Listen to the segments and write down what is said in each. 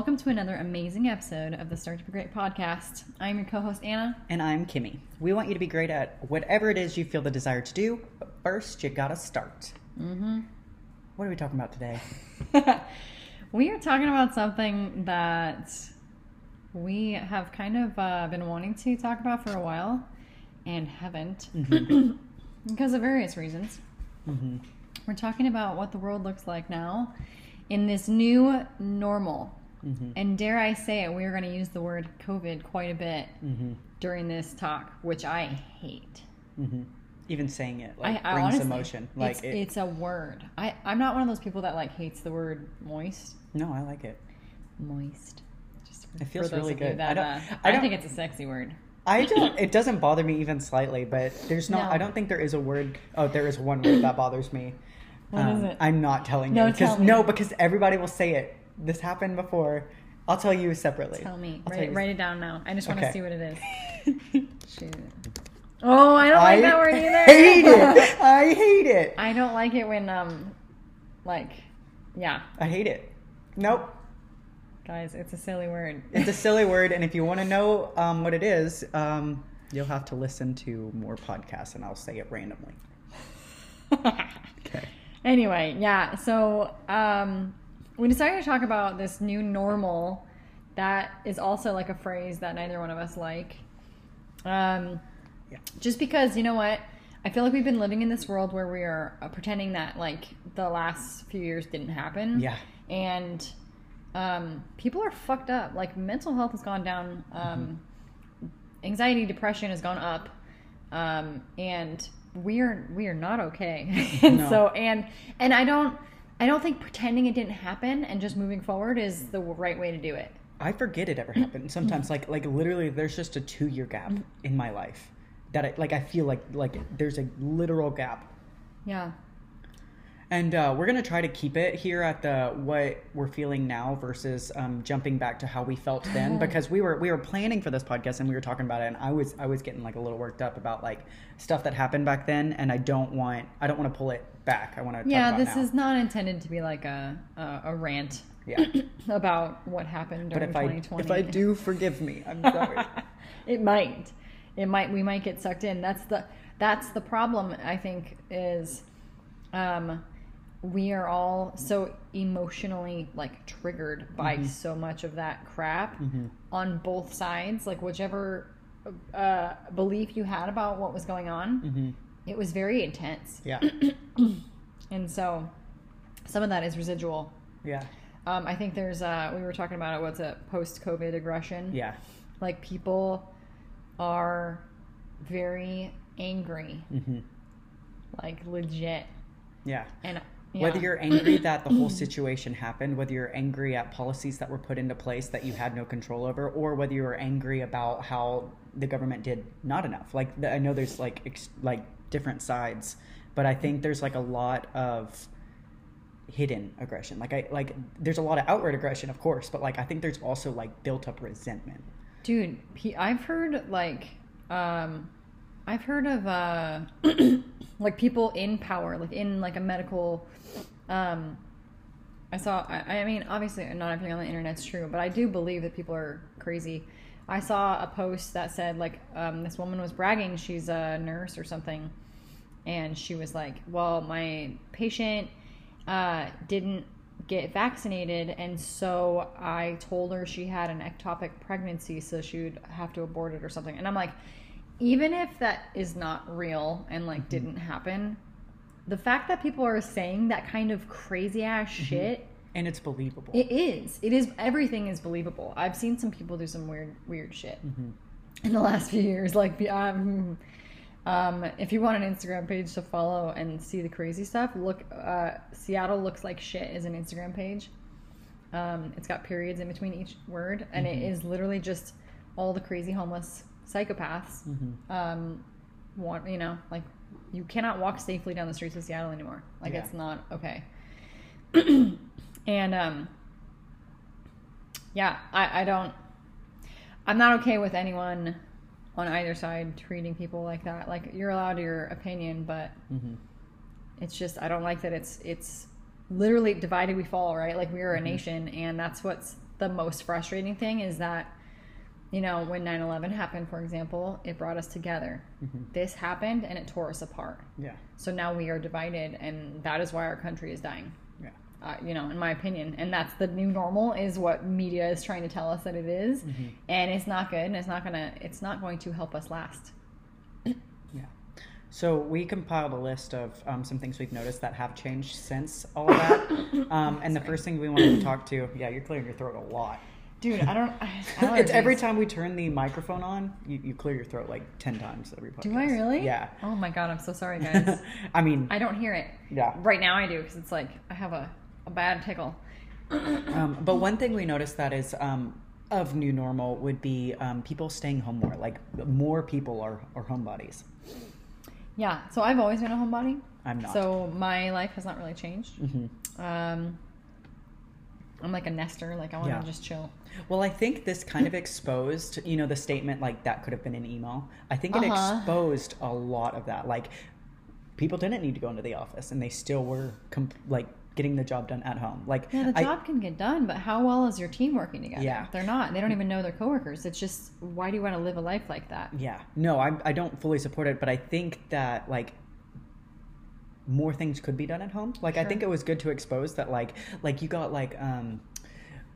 Welcome to another amazing episode of the Start to Be Great podcast. I'm your co host, Anna. And I'm Kimmy. We want you to be great at whatever it is you feel the desire to do, but first you gotta start. Mm-hmm. What are we talking about today? we are talking about something that we have kind of uh, been wanting to talk about for a while and haven't because of various reasons. We're talking about what the world looks like now in this new normal. Mm-hmm. And dare I say it, we're going to use the word COVID quite a bit mm-hmm. during this talk, which I hate. Mm-hmm. Even saying it like I brings honestly, emotion. Like it's, it, it's a word. I, I'm not one of those people that like hates the word moist. no, I like it. Moist. Just It feels really good. That, I don't- uh, I I, don't- think it's a sexy word. I don't. It doesn't bother me even slightly, but there's not. No. I don't think there is a word. Oh, there is one word that bothers me. What is um, it? I'm not telling No, you because tell no, because everybody will say it. This happened before. I'll tell you separately. Tell me. I'll Write, tell it, write it down now. I just want to see what it is. Shoot. Oh, I don't like that word either. hate it. I hate it. I don't like it when um, like, yeah, I hate it. Nope. guys, it's a silly word. It's a silly word, and if you want to know um, what it is, um, you'll have to listen to more podcasts, and I'll say it randomly. Okay. Anyway, yeah. So um, we decided to talk about this new normal. That is also like a phrase that neither one of us like. Um, Yeah. Just because you know what, I feel like we've been living in this world where we are uh, pretending that like the last few years didn't happen. Yeah. And um, people are fucked up. Like mental health has gone down. Um, Anxiety, depression has gone up. Um, and we are we are not okay. and No. so and and I don't I don't think pretending it didn't happen and just moving forward is the right way to do it. I forget it ever happened. Sometimes, like, like literally, there's just a two year gap mm-hmm. in my life that, I, like, I feel like, like there's a literal gap, Yeah. And uh, we're gonna try to keep it here at the what we're feeling now versus um, jumping back to how we felt then, because we were we were planning for this podcast and we were talking about it, and I was I was getting like a little worked up about like stuff that happened back then, and I don't want I don't want to pull it back. I want to Yeah, talk this now. is not intended to be like a a, a rant yeah. about what happened But during if I 2020. if I do forgive me, I'm sorry. it might it might we might get sucked in that's the that's the problem i think is um we are all so emotionally like triggered by Mm-hmm. so much of that crap on both sides like whichever uh belief you had about what was going on Mm-hmm. it was very intense yeah. and so some of that is residual Yeah. um, I think there's uh, we were talking about it. What's a post-COVID aggression? Yeah. like people are very angry hmm like legit Yeah. and yeah. Whether you're angry that the whole situation happened, whether you're angry at policies that were put into place that you had no control over, or whether you're angry about how the government did not enough. Like I know there's like ex, like different sides, but I think there's like a lot of hidden aggression. Like I like there's a lot of outward aggression, of course, but like I think there's also like built up resentment. dude pe- i've heard like um i've heard of uh like people in power like in like a medical um i saw I, I mean obviously not everything on the internet's true but i do believe that people are crazy. I saw a post that said like um, this woman was bragging she's a nurse or something and she was like well my patient uh, didn't get vaccinated and so i told her she had an ectopic pregnancy so she would have to abort it or something. And i'm like even if that is not real and like didn't happen the fact that people are saying that kind of crazy ass shit And it's believable. it is. It is. Everything is believable. I've seen some people do some weird weird shit in the last few years. Like um, um, if you want an instagram page to follow and see the crazy stuff look uh, seattle looks like shit is an instagram page. Um, it's got periods in between each word and it is literally just all the crazy homeless psychopaths um, want you know like you cannot walk safely down the streets of seattle anymore like Yeah. it's not okay and um yeah I, I don't i'm not okay with anyone on either side treating people like that like you're allowed your opinion but Mhm. it's just i don't like that it's it's literally divided we fall, right? Like we are a nation, and that's what's the most frustrating thing is that, you know, when 9 11 happened, for example, it brought us together. This happened and it tore us apart. Yeah. So now we are divided, and that is why our country is dying. Yeah. Uh, you know, in my opinion, and that's the new normal is what media is trying to tell us that it is. and it's not good, and it's not gonna, it's not going to help us last. Yeah. So we compiled a list of um, some things we've noticed that have changed since all of that. Um, and the first thing we wanted to talk to, yeah, you're clearing your throat a lot. Dude, I don't. it's every time we turn the microphone on, you, you clear your throat like 10 times every podcast. Do I really? Yeah. Oh my god, I'm so sorry, guys. I mean, I don't hear it. yeah. Right now I do because it's like I have a, a bad tickle. Um, but one thing we noticed that is um, of new normal would be um, people staying home more. Like more people are, are homebodies. Yeah, so I've always been a homebody. I'm not. So my life has not really changed. Mm-hmm. Um, I'm like a nester. Like I want to Yeah. just chill. Well, I think this kind of exposed, you know, the statement like that could have been an email. I think it Uh-huh. exposed a lot of that. Like, people didn't need to go into the office, and they still were comp- like getting the job done at home. Like, Yeah, the I- job can get done, but how well is your team working together? Yeah. They're not. They don't even know their coworkers. It's just why do you want to live a life like that? yeah, no, I, I don't fully support it, but I think that like more things could be done at home. Like, I think it was good to expose that. Like, like you got like um.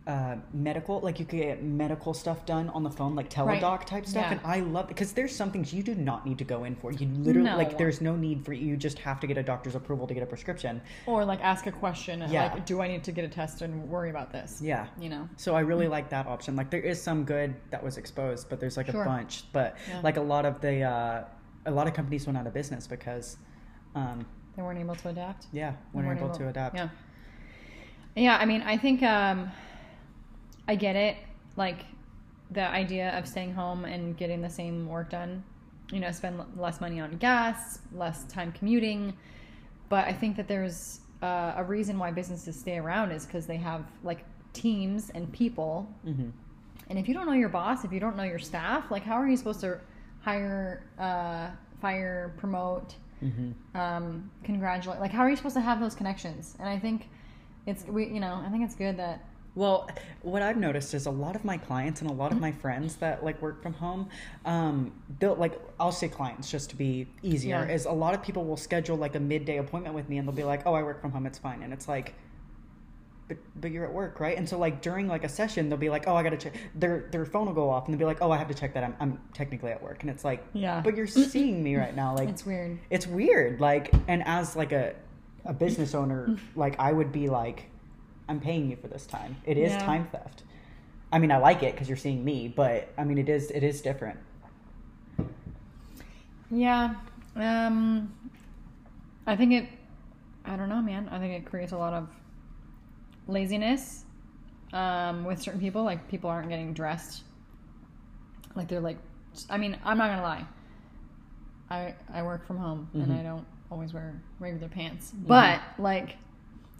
Uh, medical, like you could get medical stuff done on the phone, like Right. teledoc type stuff, Yeah. and I love because there's some things you do not need to go in for. You literally No. like there's no need for you. Just have to get a doctor's approval to get a prescription. Or like ask a question. Yeah. Like, do I need to get a test and worry about this? Yeah. You know. So I really like that option. Like there is some good that was exposed, but there's like Sure. a bunch. But Yeah. like a lot of the uh, a lot of companies went out of business because um, They weren't able to adapt. yeah, They weren't able to adapt. Yeah. Yeah, I mean, I think um, I get it. Like the idea of staying home and getting the same work done. You know, spend less money on gas, less time commuting. But I think that there's uh, a reason why businesses stay around is because they have like teams and people. hmm And if you don't know your boss, if you don't know your staff, like how are you supposed to hire, uh, fire, promote? hmm um, congratulate. Like, how are you supposed to have those connections? And I think it's we, you know, I think it's good that Well, what I've noticed is a lot of my clients and a lot of my friends that like work from home, um, they'll like I'll say clients just to be easier. Yeah. Is a lot of people will schedule like a midday appointment with me and they'll be like, "Oh, I work from home, it's fine," and it's like. But, but you're at work, right? And so like during like a session, they'll be like, "Oh, I gotta check." Their their phone will go off, and they'll be like, "Oh, I have to check that. I'm I'm technically at work." And it's like, Yeah. but you're seeing me right now. Like it's weird. it's weird like and as like a a business owner like i would be like i'm paying you for this time it is Yeah. time theft i mean i like it because you're seeing me but i mean it is it is different Yeah. Um, I think it. I don't know, man. I think it creates a lot of laziness um, with certain people. Like people aren't getting dressed. Like they're like. I mean, I'm not gonna lie. I I work from home and Mhm. I don't always wear regular pants, but like.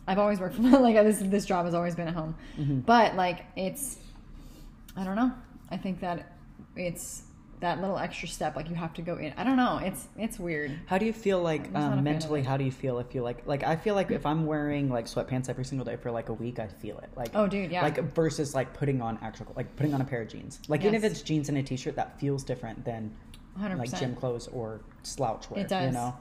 I've always worked from like this. This job has always been at home, Mhm. but like it's, I don't know. I think that it's that little extra step. Like you have to go in. I don't know. It's it's weird. how do you feel like I'm just not a fan um, mentally how do you feel if you like like i feel like if i'm wearing like sweatpants every single day for like a week i feel it like Oh, dude, yeah. like versus like putting on actual like putting on a pair of jeans like even if it's jeans and a t-shirt that feels different than 100%. like gym clothes or slouch wear It does. you know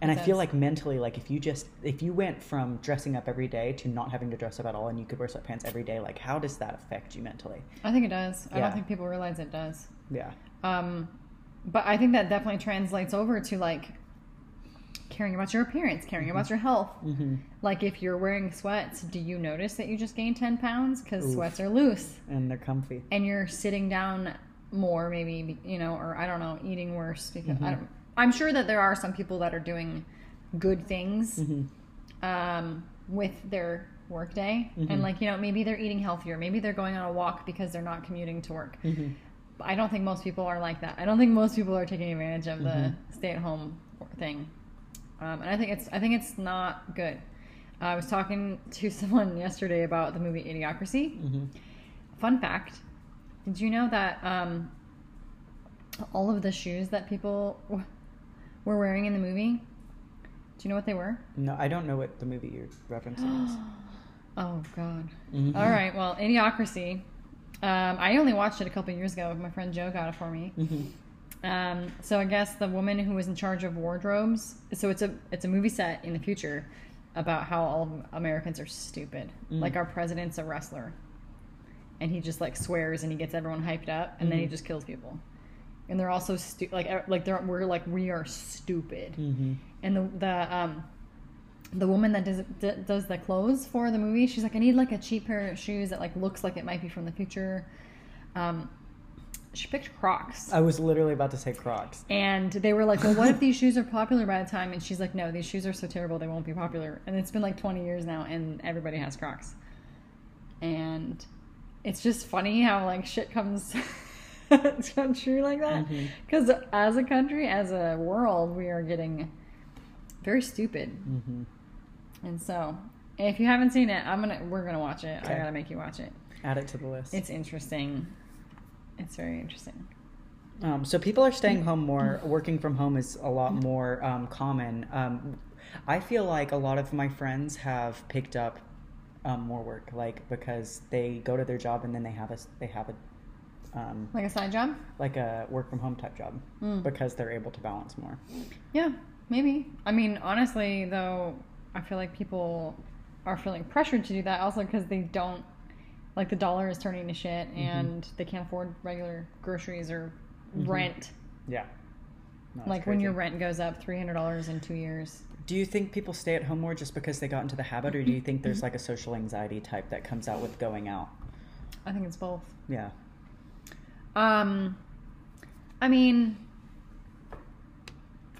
and It i feel does. like mentally like if you just if you went from dressing up every day to not having to dress up at all and you could wear sweatpants every day like how does that affect you mentally I think it does. I Yeah. don't think people realize it does. yeah Um, but I think that definitely translates over to like caring about your appearance, caring about your health. mm-hmm. Like if you're wearing sweats, do you notice that you just gained 10 pounds? Because sweats are loose and they're comfy and you're sitting down more, maybe, you know, or I don't know, eating worse. Because Mm-hmm. I don't, I'm sure that there are some people that are doing good things mm-hmm. um, with their workday. Mhm. And like, you know, maybe they're eating healthier. Maybe they're going on a walk because they're not commuting to work. Mm-hmm. I don't think most people are like that. I don't think most people are taking advantage of the Mhm. stay-at-home thing, um, and I think it's I think it's not good. I was talking to someone yesterday about the movie Idiocracy. Mm-hmm. Fun fact: Did you know that um, all of the shoes that people were wearing in the movie Do you know what they were? No, I don't know what the movie you're referencing is. Oh God. Mhm. All right. Well, Idiocracy. Um, I only watched it a couple years ago. My friend Joe got it for me. Mhm. Um, so I guess the woman who was in charge of wardrobes. So it's a it's a movie set in the future about how all Americans are stupid. Mm. Like our president's a wrestler, and he just like swears and he gets everyone hyped up, and then he Mhm. just kills people. And they're also stu- like like they're we're like we are stupid. Mhm. And the the um the woman that does d- does the clothes for the movie, she's like, I need like a cheap pair of shoes that like looks like it might be from the future. Um, she picked Crocs. I was literally about to say Crocs. And they were like, well, what if these shoes are popular by the time? And she's like, no, these shoes are so terrible, they won't be popular. And it's been like 20 years now, and everybody has Crocs. And it's just funny how like shit comes it's not true like that. Because as a country, as a world, we are getting very stupid. hmm And so, if you haven't seen it, I'm gonna we're gonna watch it. I gotta make you watch it. Add it to the list. It's interesting. It's very interesting. Um, so people are staying home more. Working from home is a lot more um, common. Um, I feel like a lot of my friends have picked up um, more work, like because they go to their job and then they have a they have a um, Like a side job? like a work from home type job Mm. because they're able to balance more. Yeah, maybe. I mean, honestly, though, I feel like people are feeling pressured to do that also because they don't like the dollar is turning to shit and they can't afford regular groceries or Mhm. rent. Yeah. No, like when your rent goes up three hundred dollars in two years. Do you think people stay at home more just because they got into the habit, or do you think there's like a social anxiety type that comes out with going out? I think it's both. Yeah. Um, I mean,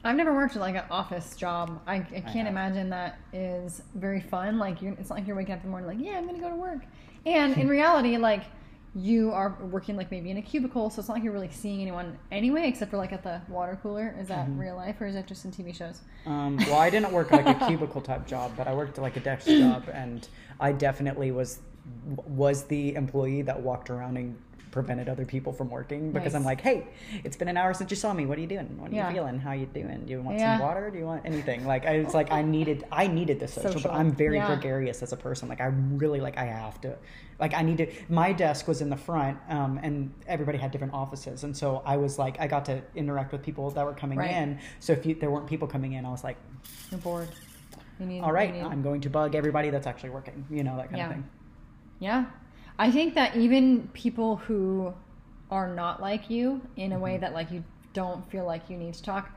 I've never worked like an office job. I, I can't have. imagine that is very fun. Like, you, it's not like you're waking up in the morning like, yeah, I'm gonna go to work. And in reality, like, you are working like maybe in a cubicle, so it's not like you're really seeing anyone anyway, except for like at the water cooler. Is that Mhm. real life or is that just in TV shows? Um, well, I didn't work like a cubicle type job, but I worked like a desk job, and I definitely was was the employee that walked around and prevented other people from working because I'm like, hey, it's been an hour since you saw me. What are you doing? What are Yeah. you feeling? How you doing? Do you want Yeah. some water? Do you want anything? Like, I was like, I needed, I needed the social, Social. but I'm very Yeah. gregarious as a person. Like, I really like, I have to, like, I need to. My desk was in the front, um, and everybody had different offices, and so I was like, I got to interact with people that were coming Right. in. So if you, there weren't people coming in, I was like, You're bored. You need. all right, need- I'm going to bug everybody that's actually working. You know that kind of thing. Yeah. I think that even people who are not like you in a way Mm-hmm. that like you don't feel like you need to talk,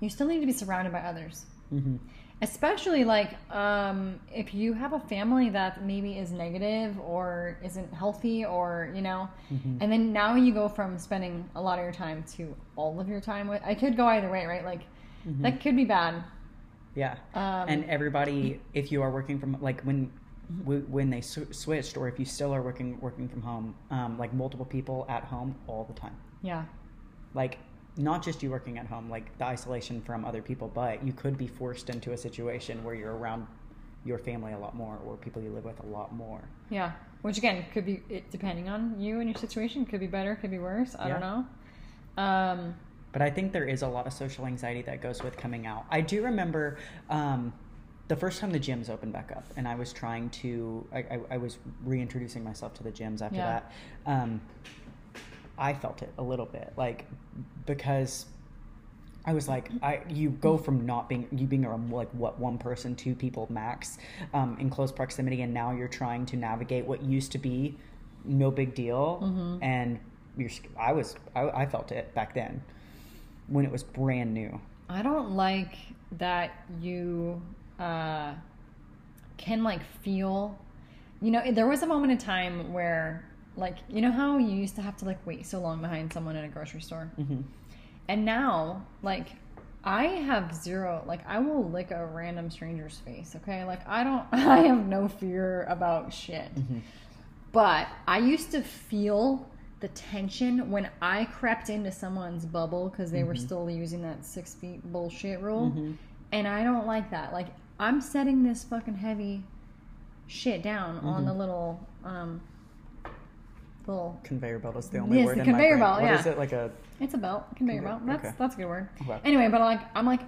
you still need to be surrounded by others. hmm Especially like um, if you have a family that maybe is negative or isn't healthy or you know, Mhm. and then now you go from spending a lot of your time to all of your time with. I could go either way, right? Like Mhm. that could be bad. Yeah. Um, and everybody, if you are working from like when w- when they sw- switched, or if you still are working working from home, um, like multiple people at home all the time. yeah, Like not just you working at home, like the isolation from other people, but you could be forced into a situation where you're around your family a lot more, or people you live with a lot more. Yeah, which again could be it, depending on you and your situation. Could be better, could be worse. I don't know. Um, But I think there is a lot of social anxiety that goes with coming out. I do remember um, the first time the gyms opened back up, and I was trying to, I, I, I was reintroducing myself to the gyms after Yeah. that. Um, I felt it a little bit, like because I was like, I you go from not being you being around like what one person, two people max um, in close proximity, and now you're trying to navigate what used to be no big deal, Mhm. and you're. I was I, I felt it back then when it was brand new. I don't like that you uh, can like feel. You know, there was a moment in time where, like, you know how you used to have to like wait so long behind someone in a grocery store, Mm-hmm. and now like. I have zero, like, I will lick a random stranger's face, okay? Like, I don't, I have no fear about shit. Mm-hmm. But I used to feel the tension when I crept into someone's bubble because they were Mhm. still using that six feet bullshit rule. Mhm. And I don't like that. Like, I'm setting this fucking heavy shit down on Mhm. the little, um, little, Conveyor belt is the only Yes, word the in my conveyor brain. belt, What yeah. is it like a? it's a belt, conveyor Conveyor- belt. That's, okay. that's a good word. Anyway, but like, I'm like,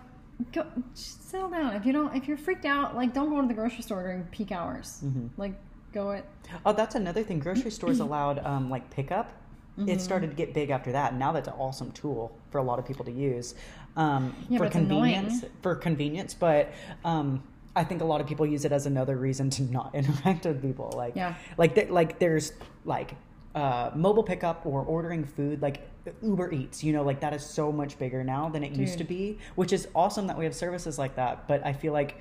go just settle down. If you don't, if you're freaked out, like don't go to the grocery store during peak hours. Mm-hmm. Like go at Oh, that's another thing. Grocery stores allowed um, like pickup. Mm-hmm. It started to get big after that. And now that's an awesome tool for a lot of people to use um, Yeah, for convenience. annoying. For convenience, but um, I think a lot of people use it as another reason to not interact with people. Like, Yeah. like th- like there's like uh, mobile pickup or ordering food like Uber Eats. You know, like that is so much bigger now than it used to be, which is awesome that we have services like that. But I feel like.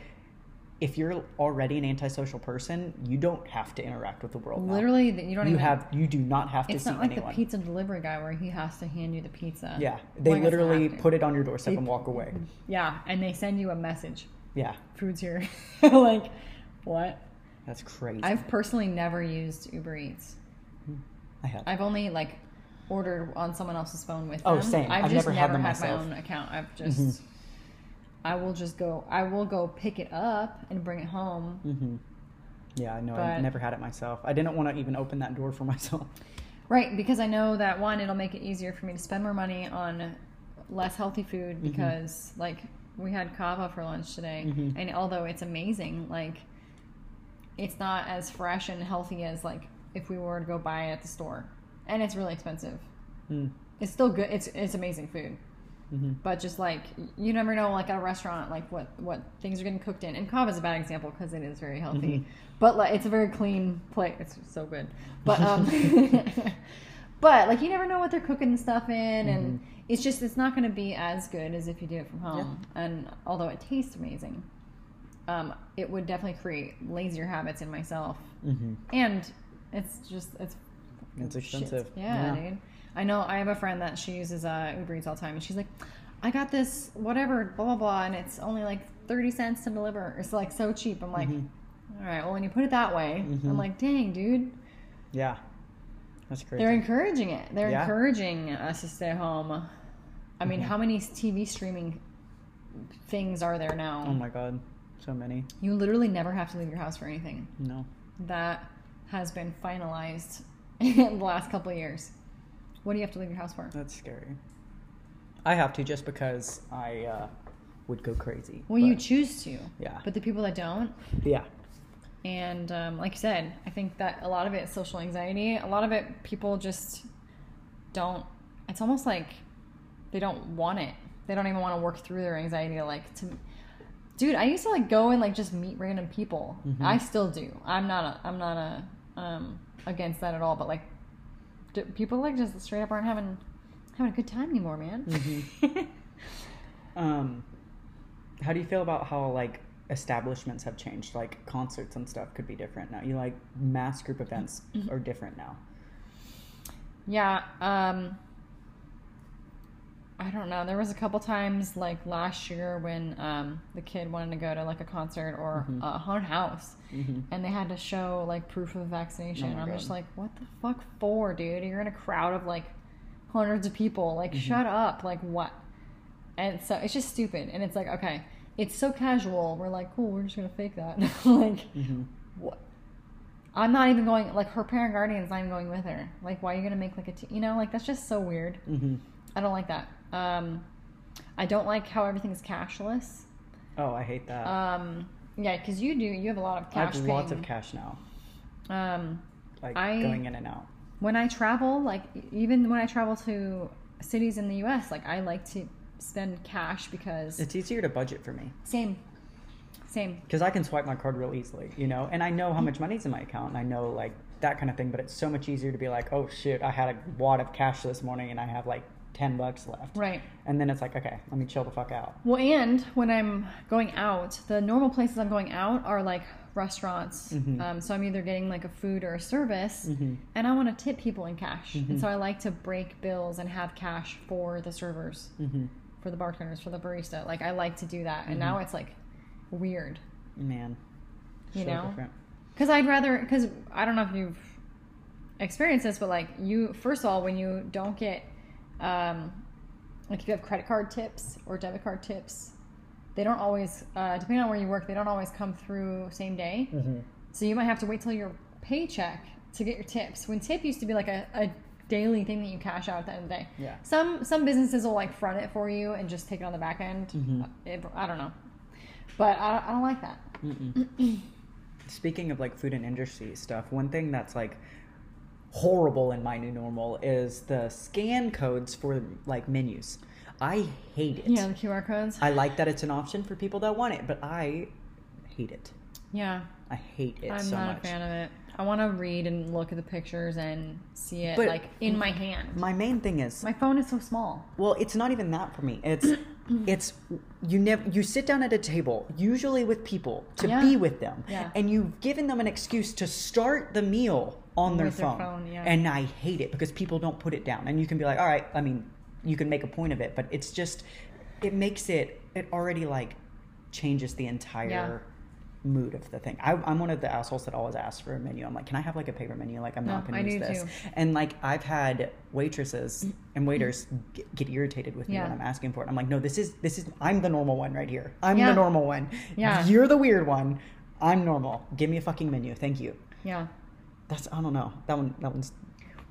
If you're already an antisocial person, you don't have to interact with the world. literally that you don't you even have you do not have to It's not like anyone. the pizza delivery guy where he has to hand you the pizza. yeah, they Like, literally put it on your doorstep They- and walk away. Yeah, and they send you a message. Yeah, Food's here. like what? that's crazy. I've personally never used Uber Eats. I have. I've only like ordered on someone else's phone with Oh, them. same. I've, I've just never never, had had. Mm-hmm. my own account. I've just I will just go I will go pick it up and bring it home. hmm Yeah, I know. I But- never had it myself. I didn't want to even open that door for myself. Right, because I know that one it'll make it easier for me to spend more money on less healthy food Mm-hmm. because like we had CAVA for lunch today Mhm. and although it's amazing, like it's not as fresh and healthy as like if we were to go buy it at the store. And it's really expensive. Mm. It's still good. It's it's amazing food. Hmm but just like you never know like at a restaurant like what what things are getting cooked in. And CAVA is a bad example because it is very healthy. Mhm. but like it's a very clean plate. It's so good. But um but like you never know what they're cooking stuff in. And it's just it's not going to be as good as if you do it from home. And although it tastes amazing um it would definitely create lazier habits in myself. Hmm and it's just it's It's expensive. Yeah, dude. I know. I have a friend that she uses uh, Uber Eats all the time, and she's like, "I got this whatever, blah blah blah, and it's only like thirty cents to deliver. It's like so cheap." I'm like, Mhm. "All right, well, when you put it that way, Mhm. I'm like, dang, dude, Yeah, that's crazy. they're encouraging it. They're Yeah. encouraging us to stay home. I mean, Mhm. how many TV streaming things are there now? oh my god, so many. You literally never have to leave your house for anything. No. That has been finalized in the last couple of years. What do you have to leave your house for? That's scary. I have to just because I uh, would go crazy. Well, you choose to. Yeah. But the people that don't, yeah. and um, like you said, I think that a lot of it is social anxiety. A lot of it, people just don't. It's almost like they don't want it. They don't even want to work through their anxiety. Like to, dude, I used to like go and like just meet random people. Mhm. I still do. I'm not. A, I'm not a um, against that at all. But like, people like just straight up aren't having having a good time anymore, man. Mhm. Um, how do you feel about how like establishments have changed? Like concerts and stuff could be different now. You like mass group events Mm-hmm. are different now. Yeah, um I don't know. There was a couple times like last year when um the kid wanted to go to like a concert or Mhm. a haunted house hmm and they had to show like proof of vaccination. Oh I'm just like, what the fuck for, dude? You're in a crowd of like hundreds of people. Like Mhm. shut up. Like what? And so it's just stupid. And it's like, okay, it's so casual. We're like, cool, we're just gonna fake that. like hmm what? I'm not even going. Like her parent guardian's not even going with her. Like, why are you gonna make like a, t- you know, like that's just so weird. hmm I don't like that. Um, I don't like how everything's cashless. Oh, I hate that. Um, yeah, because you do. You have a lot of cash. I have lots of cash now, Um, like I- going in and out. when I travel, like even when I travel to cities in the U.S., like I like to spend cash because It's easier to budget for me same, same. because I can swipe my card real easily, you know, and I know how much money's in my account, and I know like that kind of thing. But it's so much easier to be like, oh shit, I had a wad of cash this morning, and I have like ten bucks left, Right. and then it's like, okay, let me chill the fuck out. Well, and when I'm going out, the normal places I'm going out are like restaurants. Mhm. Um, so I'm either getting like a food or a service, Mhm. and I want to tip people in cash. Mhm. And so I like to break bills and have cash for the servers, hmm for the bartenders, for the barista. Like I like to do that, and Mhm. now it's like weird Man, You so know? because I'd rather because I don't know if you've experienced this, but like you, first of all, when you don't get um, like if you have credit card tips or debit card tips, they don't always, uh, depending on where you work, they don't always come through same day. Mm-hmm. So you might have to wait till your paycheck to get your tips. When tip used to be like a, a daily thing that you cash out at the end of the day. Yeah. Some some businesses will like front it for you and just take it on the back end. Mhm. It- I don't know, but I, I don't like that. Speaking of like food and industry stuff, one thing that's like horrible in my new normal is the scan codes for like menus. I hate it. Yeah, the QR codes. I like that it's an option for people that want it, but I hate it. yeah, I hate it I'm so not much. a fan of it. I want to read and look at the pictures and see it But- like in my hand. My main thing is My phone is so small. Well, it's not even that for me. It's it's you never you sit down at a table, usually with people, to Yeah. be with them. Yeah. And you've given them an excuse to start the meal on their With their phone. phone, yeah. And I hate it because people don't put it down. And you can be like, all right, I mean, you can make a point of it, but it's just it makes it it already like changes the entire Yeah. mood of the thing. I, I'm one of the assholes that always asks for a menu. I'm like, can I have like a paper menu? Like, I'm No, not going I to use this. too. And like, I've had waitresses and waiters get, get irritated with me Yeah. when I'm asking for it. I'm like, no, this is this is I'm the normal one right here. I'm Yeah. the normal one. Yeah. You're the weird one. I'm normal. Give me a fucking menu. Thank you. Yeah. That's I don't know. That one that one's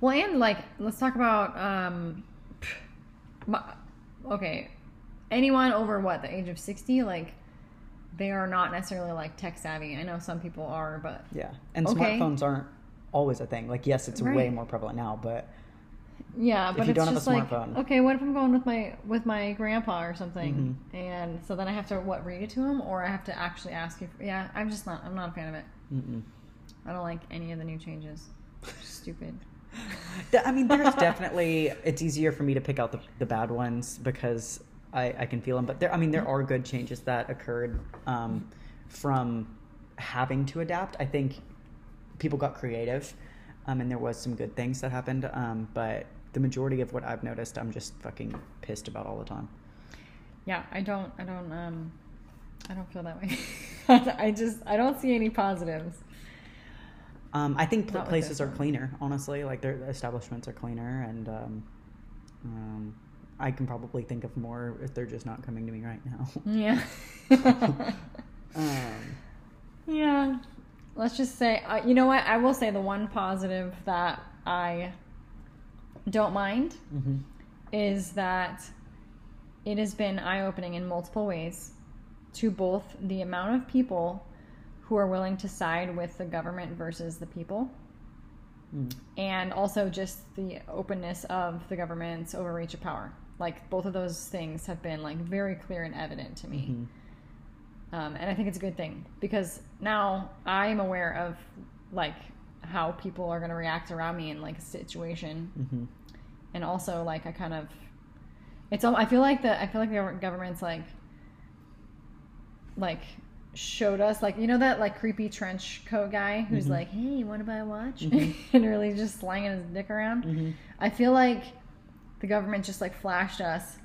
Well, and like, let's talk about, um, okay, anyone over what the age of sixty, like, they are not necessarily like tech savvy. I know some people are, but yeah. And Okay. smartphones aren't always a thing. Like yes, it's way more prevalent now, but yeah, but you it's don't have a just like, smartphone. okay, what if I'm going with my with my grandpa or something, Mm-hmm. and so then I have to what read it to him, or I have to actually ask you? For, yeah, I'm just not. I'm not a fan of it. mm-mm. I don't like any of the new changes. Stupid. I mean, there's definitely it's easier for me to pick out the, the bad ones because I, I can feel them. But there, I mean, there are good changes that occurred um, from having to adapt. I think people got creative, um, and there was some good things that happened. Um, but the majority of what I've noticed, I'm just fucking pissed about all the time. Yeah, I don't. I don't. Um, I don't feel that way. I just. I don't see any positives. Um, I think pl- places are cleaner. Honestly, like their establishments are cleaner, and um, um, I can probably think of more if they're just not coming to me right now. Yeah. um, yeah. Let's just say. Uh, you know what? I will say the one positive that I don't mind mhm. is that it has been eye opening in multiple ways to both the amount of people who are willing to side with the government versus the people. Mm. and also just the openness of the government's overreach of power. Like both of those things have been like very clear and evident to me, Mhm. um, and I think it's a good thing because now I'm aware of like how people are going to react around me in like a situation, Mhm. and also like I kind of it's al- I feel like the I feel like the government's like like showed us like you know that like creepy trench coat guy who's Mhm. like hey you want to buy a watch Mhm. and really just slanging his dick around Mhm. i feel like the government just like flashed us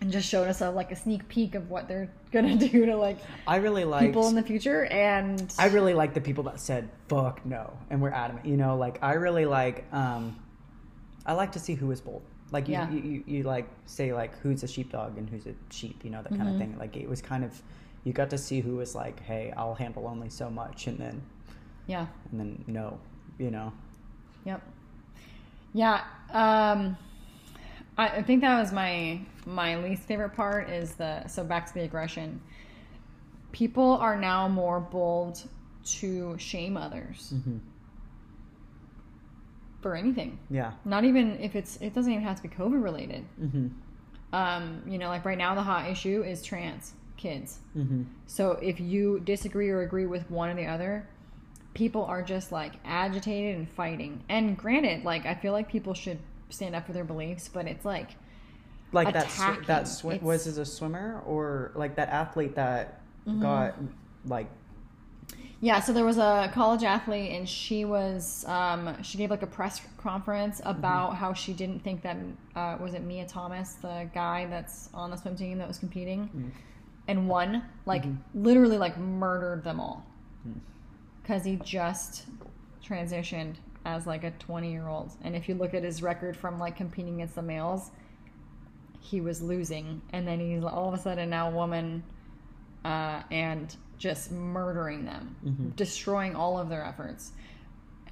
and just showed us a like a sneak peek of what they're gonna do to like I really like. people in the future and I really like the people that said "fuck no" and we're adamant. You know, like I really like. um I like to see who is bold. Like you, Yeah. you, you, you like say like who's a sheepdog and who's a sheep. You know that kind Mhm. of thing. Like it was kind of, you got to see who was like, hey, I'll handle only so much, and then yeah and then no, you know. Yep. Yeah. Um, I, I think that was my my least favorite part is the so back to the aggression. People are now more bold to shame others hmm for anything. Yeah. Not even if it's it doesn't even have to be COVID related. hmm Um, you know, like right now the hot issue is trans kids. hmm So if you disagree or agree with one or the other, people are just like agitated and fighting. And granted, like I feel like people should stand up for their beliefs, but it's like Like that sw- that sw- was as a swimmer or like that athlete that got like yeah. So there was a college athlete, and she was um, she gave like a press conference about how she didn't think that uh, was it Mia Thomas, the guy that's on the swim team that was competing, and one Like literally, like murdered them all because he just transitioned as like a 20 year old and if you look at his record from like competing against the males he was losing and then he's all of a sudden now a woman uh, and just murdering them Mhm. destroying all of their efforts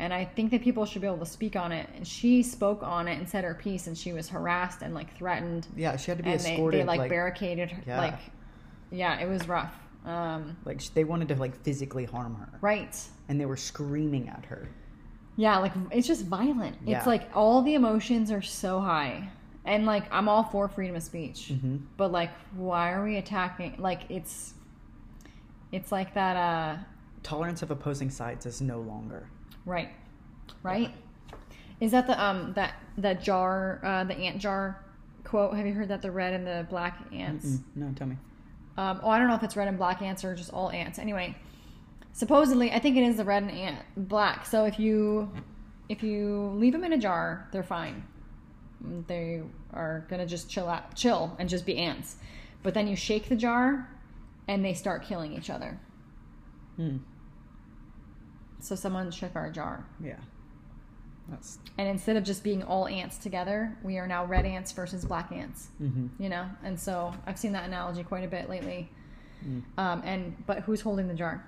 and I think that people should be able to speak on it. And she spoke on it and said her piece, and she was harassed and like threatened, Yeah, she had to be and they, escorted. they like, like, barricaded her. Yeah. Like, yeah, it was rough. Um, like they wanted to like physically harm her, right. and they were screaming at her. Yeah, like it's just violent. Yeah. It's like all the emotions are so high. And like I'm all for freedom of speech. Mm-hmm. But like why are we attacking like it's it's like that uh Tolerance of opposing sides is no longer. right. Right? Is that the um that that jar uh the ant jar quote? Have you heard that the red and the black ants? Mm, no, tell me. Um, oh, I don't know if it's red and black ants or just all ants. Anyway, supposedly, I think it is the red and ant black. So if you if you leave them in a jar, they're fine. They are gonna just chill out, chill, and just be ants. But then you shake the jar, and they start killing each other. Hmm. So someone shook our jar, Yeah. That's. and instead of just being all ants together, we are now red ants versus black ants. Mm-hmm. you know and so i've seen that analogy quite a bit lately Mm. um and but who's holding the jar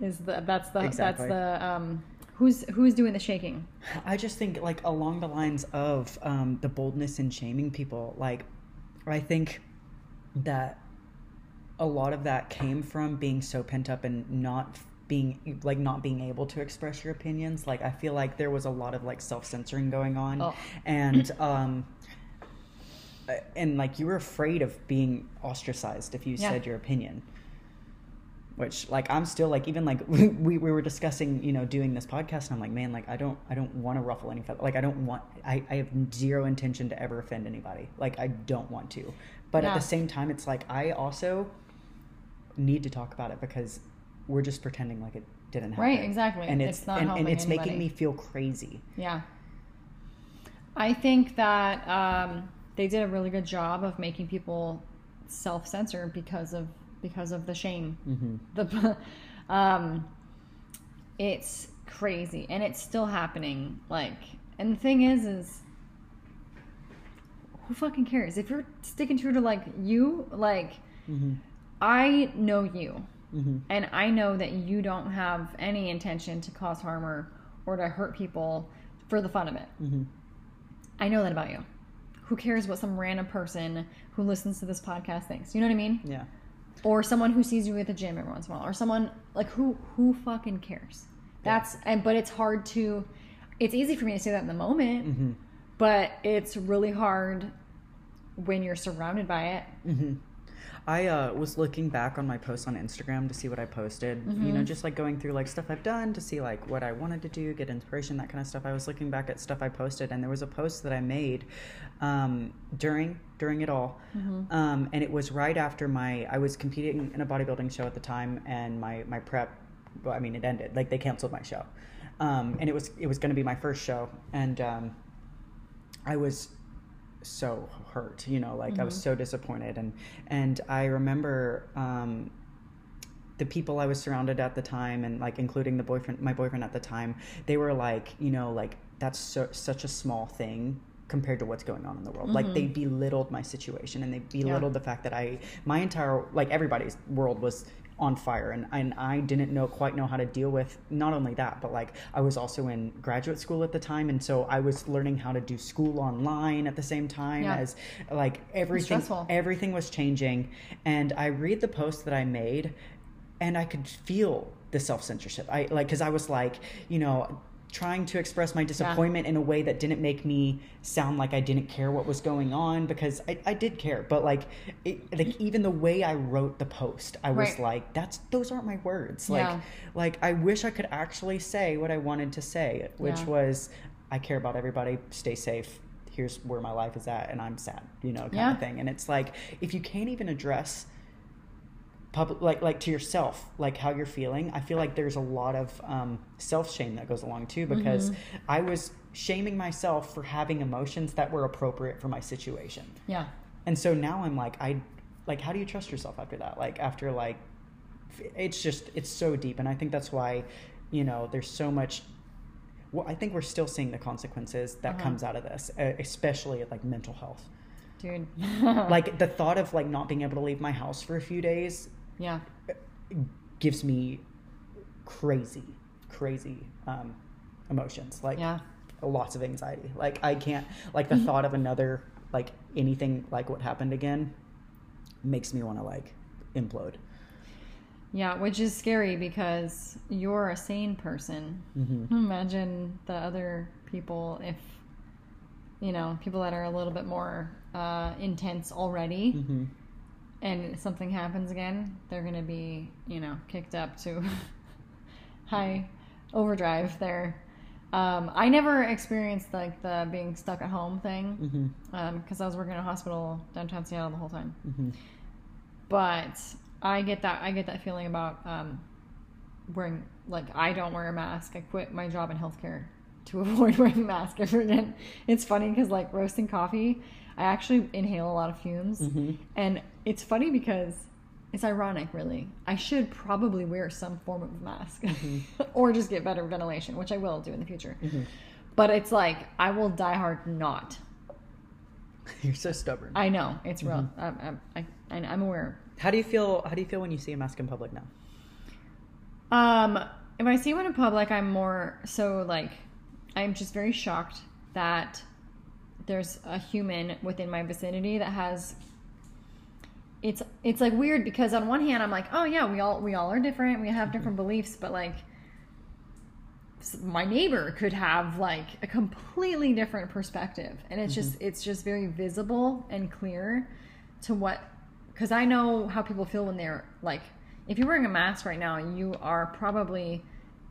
is the that's the Exactly. that's the um who's who's doing the shaking I just think like along the lines of um, the boldness in shaming people. Like, I think that a lot of that came from being so pent up and not being like not being able to express your opinions. Like, I feel like there was a lot of like self censoring going on, Oh. and um, uh, and like you were afraid of being ostracized if you Yeah. said your opinion which like i'm still like even like we, we were discussing you know doing this podcast and i'm like man like i don't i don't want to ruffle any feather like i don't want I, I have zero intention to ever offend anybody like i don't want to but at the same time it's like i also need to talk about it because we're just pretending like it didn't happen. Right, exactly. and it's, It's not and, and it's making me feel crazy. Yeah. I think that um they did a really good job of making people self-censor because of because of the shame. Mm-hmm. the um it's crazy. And it's still happening. Like and the thing is is who fucking cares? If you're sticking true to like you like Mm-hmm. i know you Mm-hmm. and i know that you don't have any intention to cause harm or or to hurt people for the fun of it. Mm-hmm. i know that about you. Who cares what some random person who listens to this podcast thinks? You know what i mean? Yeah. Or someone who sees you at the gym every once in a while or someone like who who fucking cares? That's and but it's hard to it's easy for me to say that in the moment mm-hmm. but it's really hard when you're surrounded by it. Hmm I uh, was looking back on my posts on Instagram to see what I posted. You know, just like going through like stuff I've done to see like what I wanted to do, get inspiration, that kind of stuff. I was looking back at stuff I posted, and there was a post that I made um, during during it all, um, and it was right after my I was competing in a bodybuilding show at the time, and my my prep. Well, I mean, it ended. Like they canceled my show, um, and it was it was going to be my first show, and um, I was so hurt you know like i was so disappointed. And and i remember um the people i was surrounded at the time and like including the boyfriend my boyfriend at the time they were like you know like that's so, such a small thing compared to what's going on in the world. Like they belittled my situation and they belittled the fact that i my entire like everybody's world was on fire and, and i didn't know quite know how to deal with not only that but like i was also in graduate school at the time and so i was learning how to do school online at the same time Yeah. as like everything everything was changing and i read the post that i made and i could feel the self-censorship i like because i was like you know trying to express my disappointment in a way that didn't make me sound like i didn't care what was going on because i, I did care but like it, like even the way i wrote the post i was Right. like that's those aren't my words like Yeah. like i wish i could actually say what i wanted to say which Yeah. was i care about everybody stay safe here's where my life is at and i'm sad you know kind Yeah. of thing and it's like if you can't even address public like like to yourself like how you're feeling. I feel like there's a lot of um, self-shame that goes along too because i was shaming myself for having emotions that were appropriate for my situation. Yeah. And so now i'm like i like how do you trust yourself after that? Like after like it's just it's so deep and i think that's why you know there's so much well i think we're still seeing the consequences that Uh-huh. comes out of this especially like mental health. Dude. Like the thought of like not being able to leave my house for a few days yeah gives me crazy crazy um emotions. Like Yeah. lots of anxiety. Like I can't like the thought of another like anything like what happened again makes me want to like implode. Yeah, which is scary because you're a sane person. hmm Imagine the other people if, you know, people that are a little bit more uh, intense already hmm and something happens again, they're going to be, you know, kicked up to high overdrive there. Um, I never experienced like the being stuck at home thing because I was working in a hospital downtown Seattle the whole time. hmm but I get that I get that feeling about um, wearing like I don't wear a mask. I quit my job in healthcare to avoid wearing a mask ever again. It's funny because like roasting coffee, I actually inhale a lot of fumes, hmm and it's funny because it's ironic, really. I should probably wear some form of mask or just get better ventilation, which I will do in the future. hmm But it's like I will die hard not. You're so stubborn. I know it's real. I'm, I'm, I, I'm aware. How do you feel? How do you feel when you see a mask in public now? Um, if I see one in public, I'm more so like I'm just very shocked that there's a human within my vicinity that has it's it's like weird because on one hand I'm like, oh yeah, we all we all are different, we have different beliefs, but like my neighbor could have like a completely different perspective. And it's just it's just very visible and clear to what because i know how people feel when they're like if you're wearing a mask right now you are probably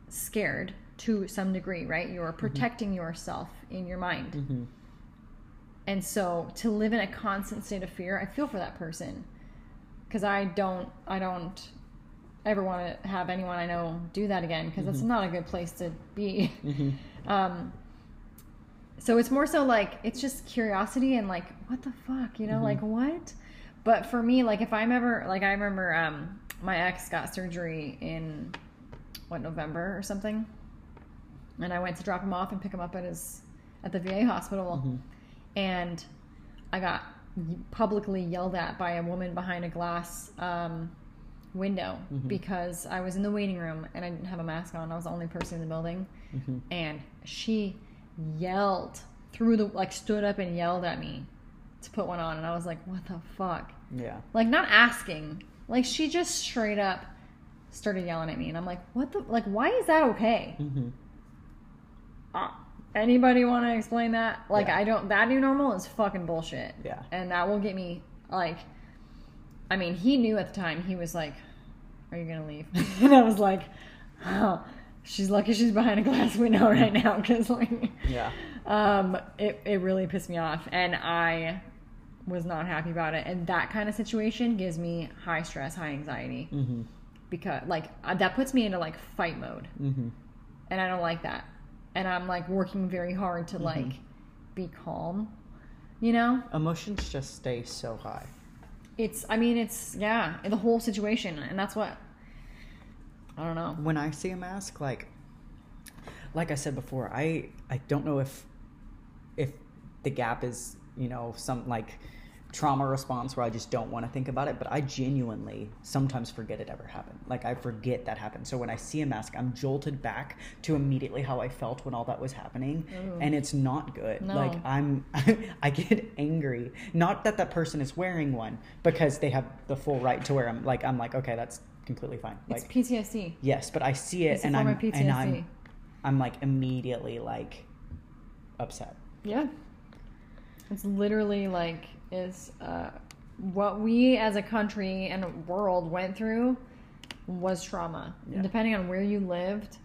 scared to some degree right? You are protecting yourself in your mind. Hmm and so to live in a constant state of fear, I feel for that person because I don't, I don't ever want to have anyone I know do that again because that's not a good place to be. hmm Um, so it's more so like it's just curiosity and like what the fuck, you know, like what? But for me, like if I'm ever like I remember um, my ex got surgery in what November or something, and I went to drop him off and pick him up at his at the VA hospital, Mhm. And I got publicly yelled at by a woman behind a glass um, window Mhm. because I was in the waiting room and I didn't have a mask on. I was the only person in the building. Hmm and she yelled through the like stood up and yelled at me to put one on. And I was like what the fuck? Yeah. like not asking. Like she just straight up started yelling at me. And I'm like what the like why is that okay? Hmm uh, anybody want to explain that? Like Yeah. I don't that new normal is fucking bullshit. Yeah. and that will get me like I mean he knew at the time he was like are you gonna leave? And I was like oh she's lucky she's behind a glass window right now because like Yeah. um it, it really pissed me off. And i was not happy about it. And that kind of situation gives me high stress high anxiety. Hmm because like uh, that puts me into like fight mode. Hmm and i don't like that and i'm like working very hard to mm-hmm. like be calm you know? Emotions just stay so high. it's i mean it's yeah the whole situation and that's what i don't know. When I see a mask, like like I said before, I I don't know if if the gap is you know some like trauma response where I just don't want to think about it, but I genuinely sometimes forget it ever happened. Like I forget that happened. So when I see a mask, I'm jolted back to immediately how I felt when all that was happening, Ooh. and it's not good. No. Like I'm I get angry. Not that that person is wearing one because they have the full right to wear them. Like I'm like okay, that's completely fine. it's ptsd Yes, but I see it and I'm and I'm I'm like immediately like upset. Yeah. It's literally like is uh, what we as a country and world went through was trauma. Yeah. Depending on where you lived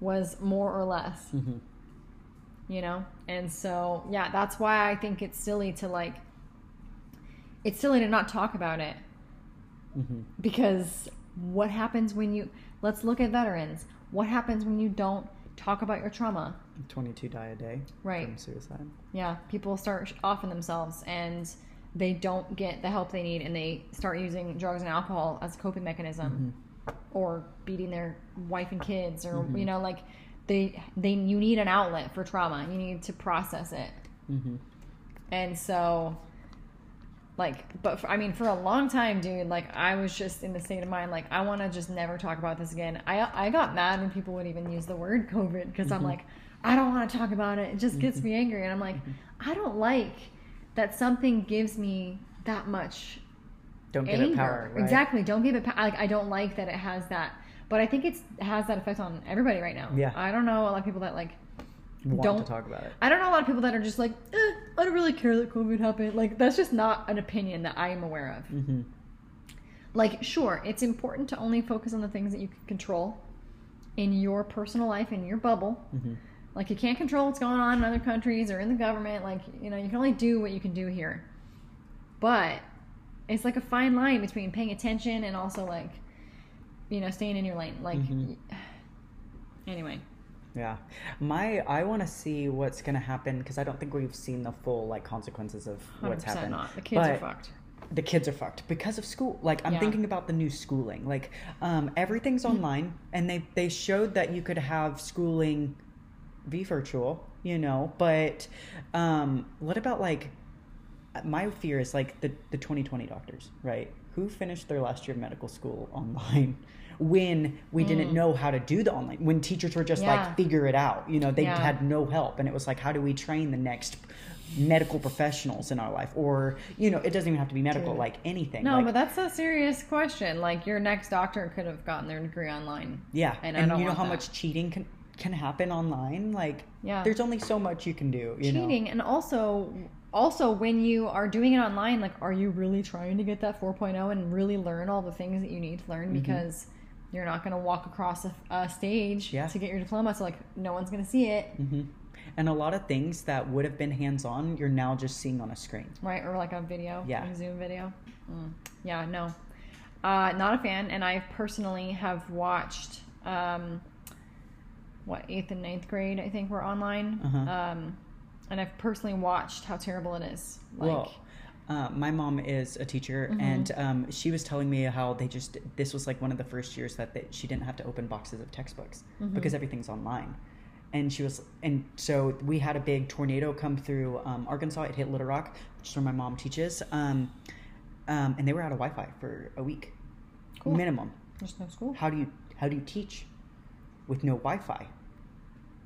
was more or less, hmm you know? And so, yeah, that's why I think it's silly to like it's silly to not talk about it hmm because what happens when you let's look at veterans. What happens when you don't talk about your trauma? 22 die a day Right. from suicide. Yeah, people start offing themselves and they don't get the help they need and they start using drugs and alcohol as a coping mechanism or beating their wife and kids or Mhm. you know like they they you need an outlet for trauma. You need to process it. hmm And so Like, but for, I mean, for a long time, dude, like I was just in the state of mind, like I want to just never talk about this again. I I got mad when people would even use the word COVID because I'm mm-hmm. like, I don't want to talk about it. It just gets mm-hmm. me angry, and I'm like, mm-hmm. I don't like that something gives me that much Don't give anger. it power. Right? Exactly. Don't give it power. Like I don't like that it has that. But I think it's has that effect on everybody right now. Yeah. I don't know a lot of people that like Want don't to talk about it. I don't know a lot of people that are just like, eh, I don't really care that COVID happened. Like that's just not an opinion that I am aware of. hmm Like, sure, it's important to only focus on the things that you can control in your personal life, in your bubble. hmm Like you can't control what's going on in other countries or in the government. Like, you know, you can only do what you can do here. But it's like a fine line between paying attention and also like, you know, staying in your lane. Like, Mhm. anyway. Yeah, my I want to see what's gonna happen because I don't think we've seen the full like consequences of what's 100% happened. not. The kids are fucked. The kids are fucked because of school. Like I'm Yeah. thinking about the new schooling. Like um, everything's online, and they they showed that you could have schooling be virtual. You know, but um, what about like my fear is like the the 2020 doctors, right? Who finished their last year of medical school online when we didn't know how to do the online when teachers were just Mm. Yeah. like figure it out. You know, they Yeah. had no help and it was like how do we train the next medical professionals in our life or you know, it doesn't even have to be medical Dude. like anything. No, like, but that's a serious question. Like, your next doctor could have gotten their degree online. yeah, and and, I don't you know how that. much cheating can can happen online like Yeah. there's only so much you can do, you know. cheating and also also when you are doing it online like are you really trying to get that 4.0 and really learn all the things that you need to learn because you're not going to walk across a, a stage Yeah. to get your diploma so like no one's going to see it hmm And a lot of things that would have been hands on, you're now just seeing on a screen. right or like a video Yeah. like zoom video mm. yeah no uh, not a fan and i personally have watched um, what eighth and ninth grade i think were online Uh-huh. um, and i've personally watched how terrible it is like well, uh, my mom is a teacher, Mm-hmm. and um, she was telling me how they just this was like one of the first years that they, she didn't have to open boxes of textbooks Mm-hmm. because everything's online. And she was, and so we had a big tornado come through um, Arkansas. It hit Little Rock, which is where my mom teaches, um, um, and they were out of Wi-Fi for a week, Cool. minimum. there's no school How do you how do you teach with no Wi-Fi?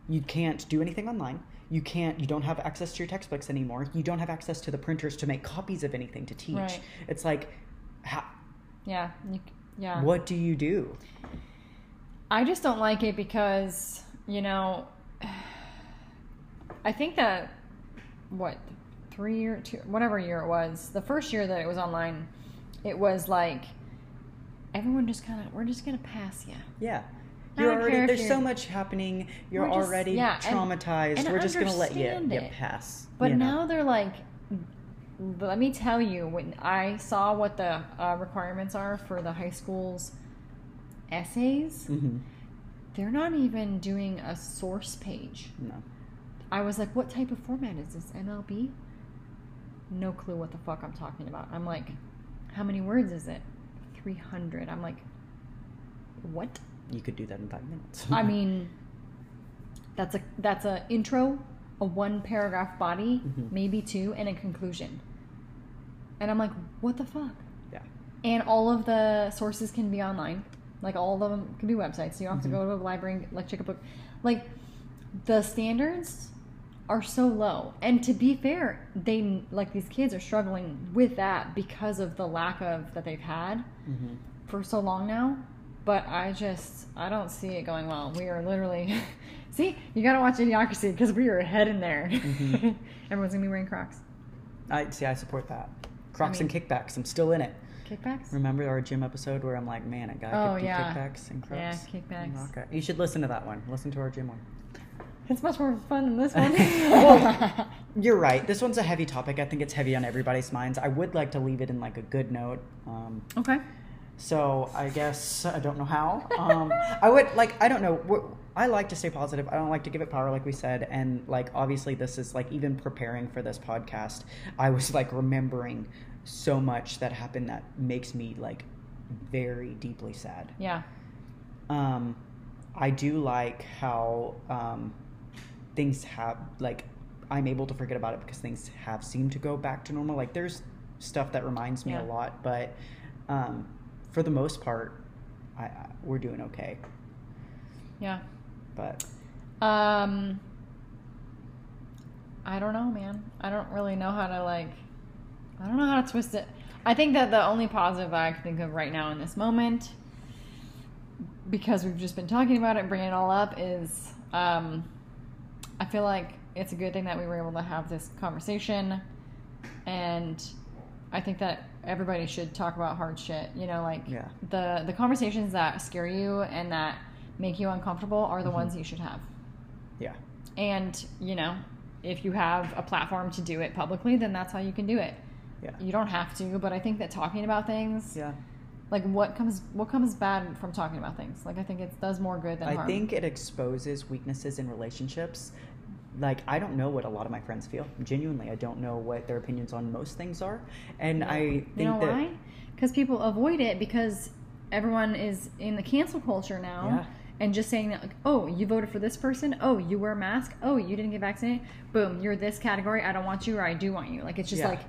You can't do anything online. You can't. You don't have access to your textbooks anymore. You don't have access to the printers to make copies of anything to teach. Right. It's like, how, Yeah, you, yeah. what do you do? I just don't like it because you know, I think that what three year, two, whatever year it was, the first year that it was online, it was like everyone just kind of we're just gonna pass you. Yeah. You're already there's so you're- much happening. You're just- already yeah, traumatized. and We're just gonna let you, you pass. But you know? now they're like, let me tell you, when I saw what the uh, requirements are for the high school's essays, Mhm. they're not even doing a source page. No. I was like, what type of format is this? MLA? No clue what the fuck I'm talking about. I'm like, how many words is it? 300. I'm like, what? You could do that in five minutes. I mean, that's a that's a intro, a one paragraph body, Mhm. maybe two, and a conclusion. And I'm like, what the fuck? yeah. And all of the sources can be online. Like all of them can be websites. So you don't have Mhm. to go to a library and like check a book. Like the standards are so low. And to be fair, they like these kids are struggling with that because of the lack of that they've had hmm for so long now. But I just I don't see it going well. We are literally see you got to watch Idiocracy because we are heading there. Mhm. Everyone's gonna be wearing Crocs. I see. I support that. Crocs I mean- and kickbacks. I'm still in it. Kickbacks. Remember our gym episode where I'm like, man, a guy Oh, do yeah. kickbacks and crocs? Yeah, kickbacks. Okay. You should listen to that one. Listen to our gym one. It's much more fun than this one. Well, You're right. This one's a heavy topic. I think it's heavy on everybody's minds. I would like to leave it in like a good note. Um, okay. So I guess I don't know how. Um, I would like. I don't know. I like to stay positive. I don't like to give it power, like we said. And like obviously, this is like even preparing for this podcast. I was like remembering so much that happened that makes me like very deeply sad. Yeah. um, I do like how um, things have like I'm able to forget about it because things have seemed to go back to normal. Like there's stuff that reminds me Yeah. a lot, but um, for the most part, I, I, we're doing okay. Yeah. But Um, I don't know, man. I don't really know how to like. I don't know how to twist it. I think that the only positive I can think of right now in this moment, because we've just been talking about it, bringing it all up, is um, I feel like it's a good thing that we were able to have this conversation, and I think that everybody should talk about hard shit. You know, like Yeah. the the conversations that scare you and that make you uncomfortable are the mm-hmm. ones you should have. yeah, And, you know, if you have a platform to do it publicly, then that's how you can do it. yeah, You don't have to, but I think that talking about things, yeah. like what comes what comes bad from talking about things. Like I think it does more good than I harm. think it exposes weaknesses in relationships. Like I don't know what a lot of my friends feel. Genuinely, I don't know what their opinions on most things are, and I think you know that why? Because people avoid it because everyone is in the cancel culture now. Yeah. And just saying that, like, oh, you voted for this person. Oh, you wear a mask. Oh, you didn't get vaccinated. Boom, you're this category. I don't want you, or I do want you. Like it's just Yeah. like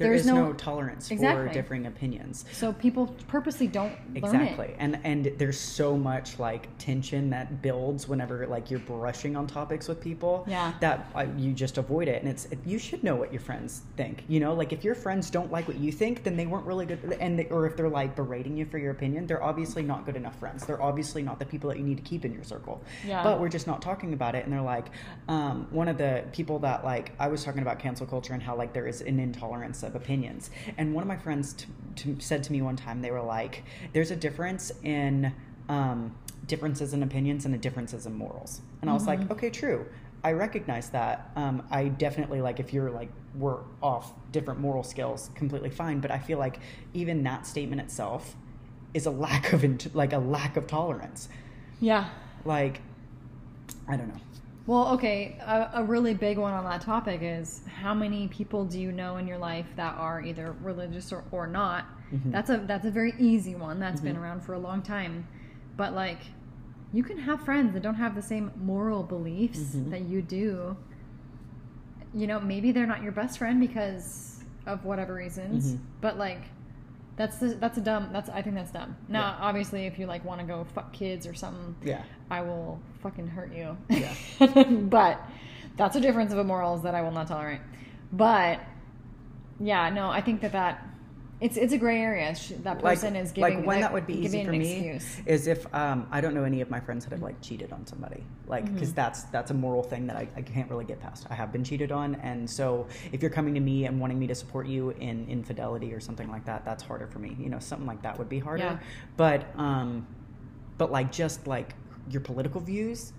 there there's is no, tolerance Exactly. for differing opinions. So people purposely don't learn Exactly. And and there's so much like tension that builds whenever like you're brushing on topics with people Yeah. that uh, you just avoid it and it's you should know what your friends think. You know, like if your friends don't like what you think, then they weren't really good and they, or if they're like berating you for your opinion, they're obviously not good enough friends. They're obviously not the people that you need to keep in your circle. Yeah. But we're just not talking about it and they're like um, one of the people that like I was talking about cancel culture and how like there is an intolerance of opinions. And one of my friends t- t- said to me one time they were like there's a difference in um, differences in opinions and a differences in morals. And I was like okay true. I recognize that. Um, I definitely like if you're like we're off different moral scales completely fine. But I feel like even that statement itself is a lack of like a lack of tolerance. Yeah. like I don't know. Well, okay. A, a really big one on that topic is how many people do you know in your life that are either religious or, or not? Mm-hmm. That's a that's a very easy one. That's been around for a long time. But like, you can have friends that don't have the same moral beliefs Mm-hmm. that you do. You know, maybe they're not your best friend because of whatever reasons. Mhm. But like, that's the, that's a dumb. That's I think that's dumb. Now, Yeah. obviously, if you like want to go fuck kids or something, Yeah. I will fucking hurt you. Yeah. but that's a difference of a morals that I will not tolerate. But yeah, no, I think that that it's it's a gray area. That person is giving like when like, that would be easy for me excuse. is if um, I don't know any of my friends that have like cheated on somebody like Mm-hmm. because that's that's a moral thing that I, I can't really get past I have been cheated on and so if you're coming to me and wanting me to support you in infidelity or something like that that's harder for me you know something like that would be harder Yeah. but um but like just like your political views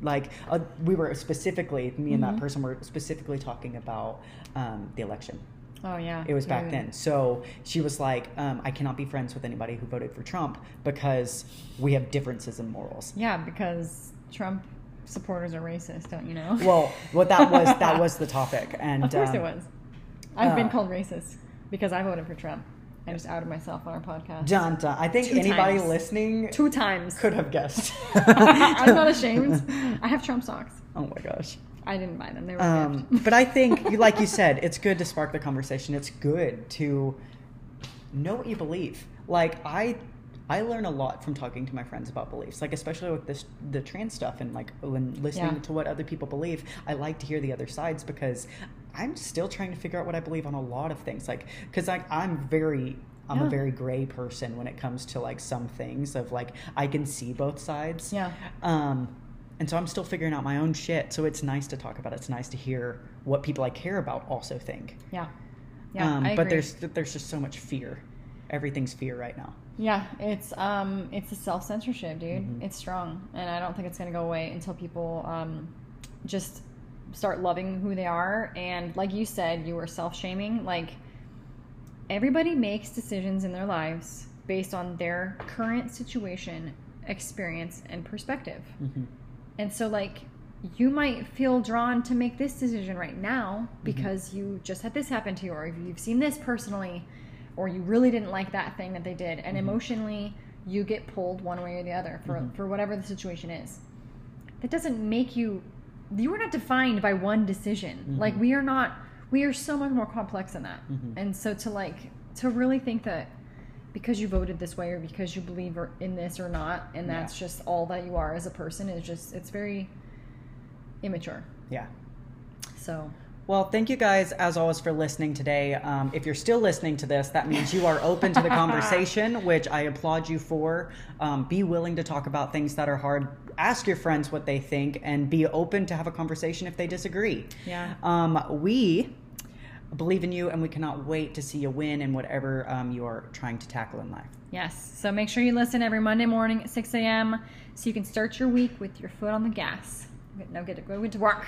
like uh, we were specifically me and Mm-hmm. that person were specifically talking about um, the election Oh yeah, it was back Yeah. then. So she was like, um, I cannot be friends with anybody who voted for Trump because we have differences in morals. Yeah, because Trump supporters are racist, don't you know? Well, what that was that was the topic, and of course um, it was. I've been uh, called racist because I voted for Trump. I just outed myself on our podcast Dun, dun. I think Two anybody times. listening two times. could have guessed. I'm not ashamed. I have Trump socks. Oh my gosh. I didn't buy them. They were Um, but I think, like you said, it's good to spark the conversation. It's good to know what you believe. Like I, I learn a lot from talking to my friends about beliefs. Like especially with this the trans stuff and like when listening Yeah. to what other people believe. I like to hear the other sides because I'm still trying to figure out what I believe on a lot of things. Like because like I'm very. I'm a very gray person when it comes to like some things of like I can see both sides. Yeah. Um, and so I'm still figuring out my own shit. So it's nice to talk about. It's nice to hear what people I care about also think. Yeah. Yeah. um, but there's there's just so much fear. Everything's fear right now. Yeah, it's um it's a self censorship, dude. Mhm. It's strong, and I don't think it's gonna go away until people um just start loving who they are. And like you said, you were self shaming. Like everybody makes decisions in their lives based on their current situation, experience, and perspective. Mhm. And so, like, you might feel drawn to make this decision right now mm-hmm. because you just had this happen to you, or you've seen this personally, or you really didn't like that thing that they did. And mm-hmm. emotionally, you get pulled one way or the other for, mm-hmm. for whatever the situation is. That doesn't make you, you are not defined by one decision. Like, we are not, we are so much more complex than that. Mhm. And so to like to really think that because you voted this way or because you believe in this or not, and Yeah. that's just all that you are as a person is just it's very immature. Yeah. So Well, thank you guys as always for listening today. Um, if you're still listening to this, that means you are open to the conversation, which I applaud you for. Um, be willing to talk about things that are hard. Ask your friends what they think, and be open to have a conversation if they disagree. Yeah. Um, we believe in you, and we cannot wait to see you win in whatever um, you are trying to tackle in life. yes, so make sure you listen every Monday morning at six a.m. so you can start your week with your foot on the gas. Now get to go to work.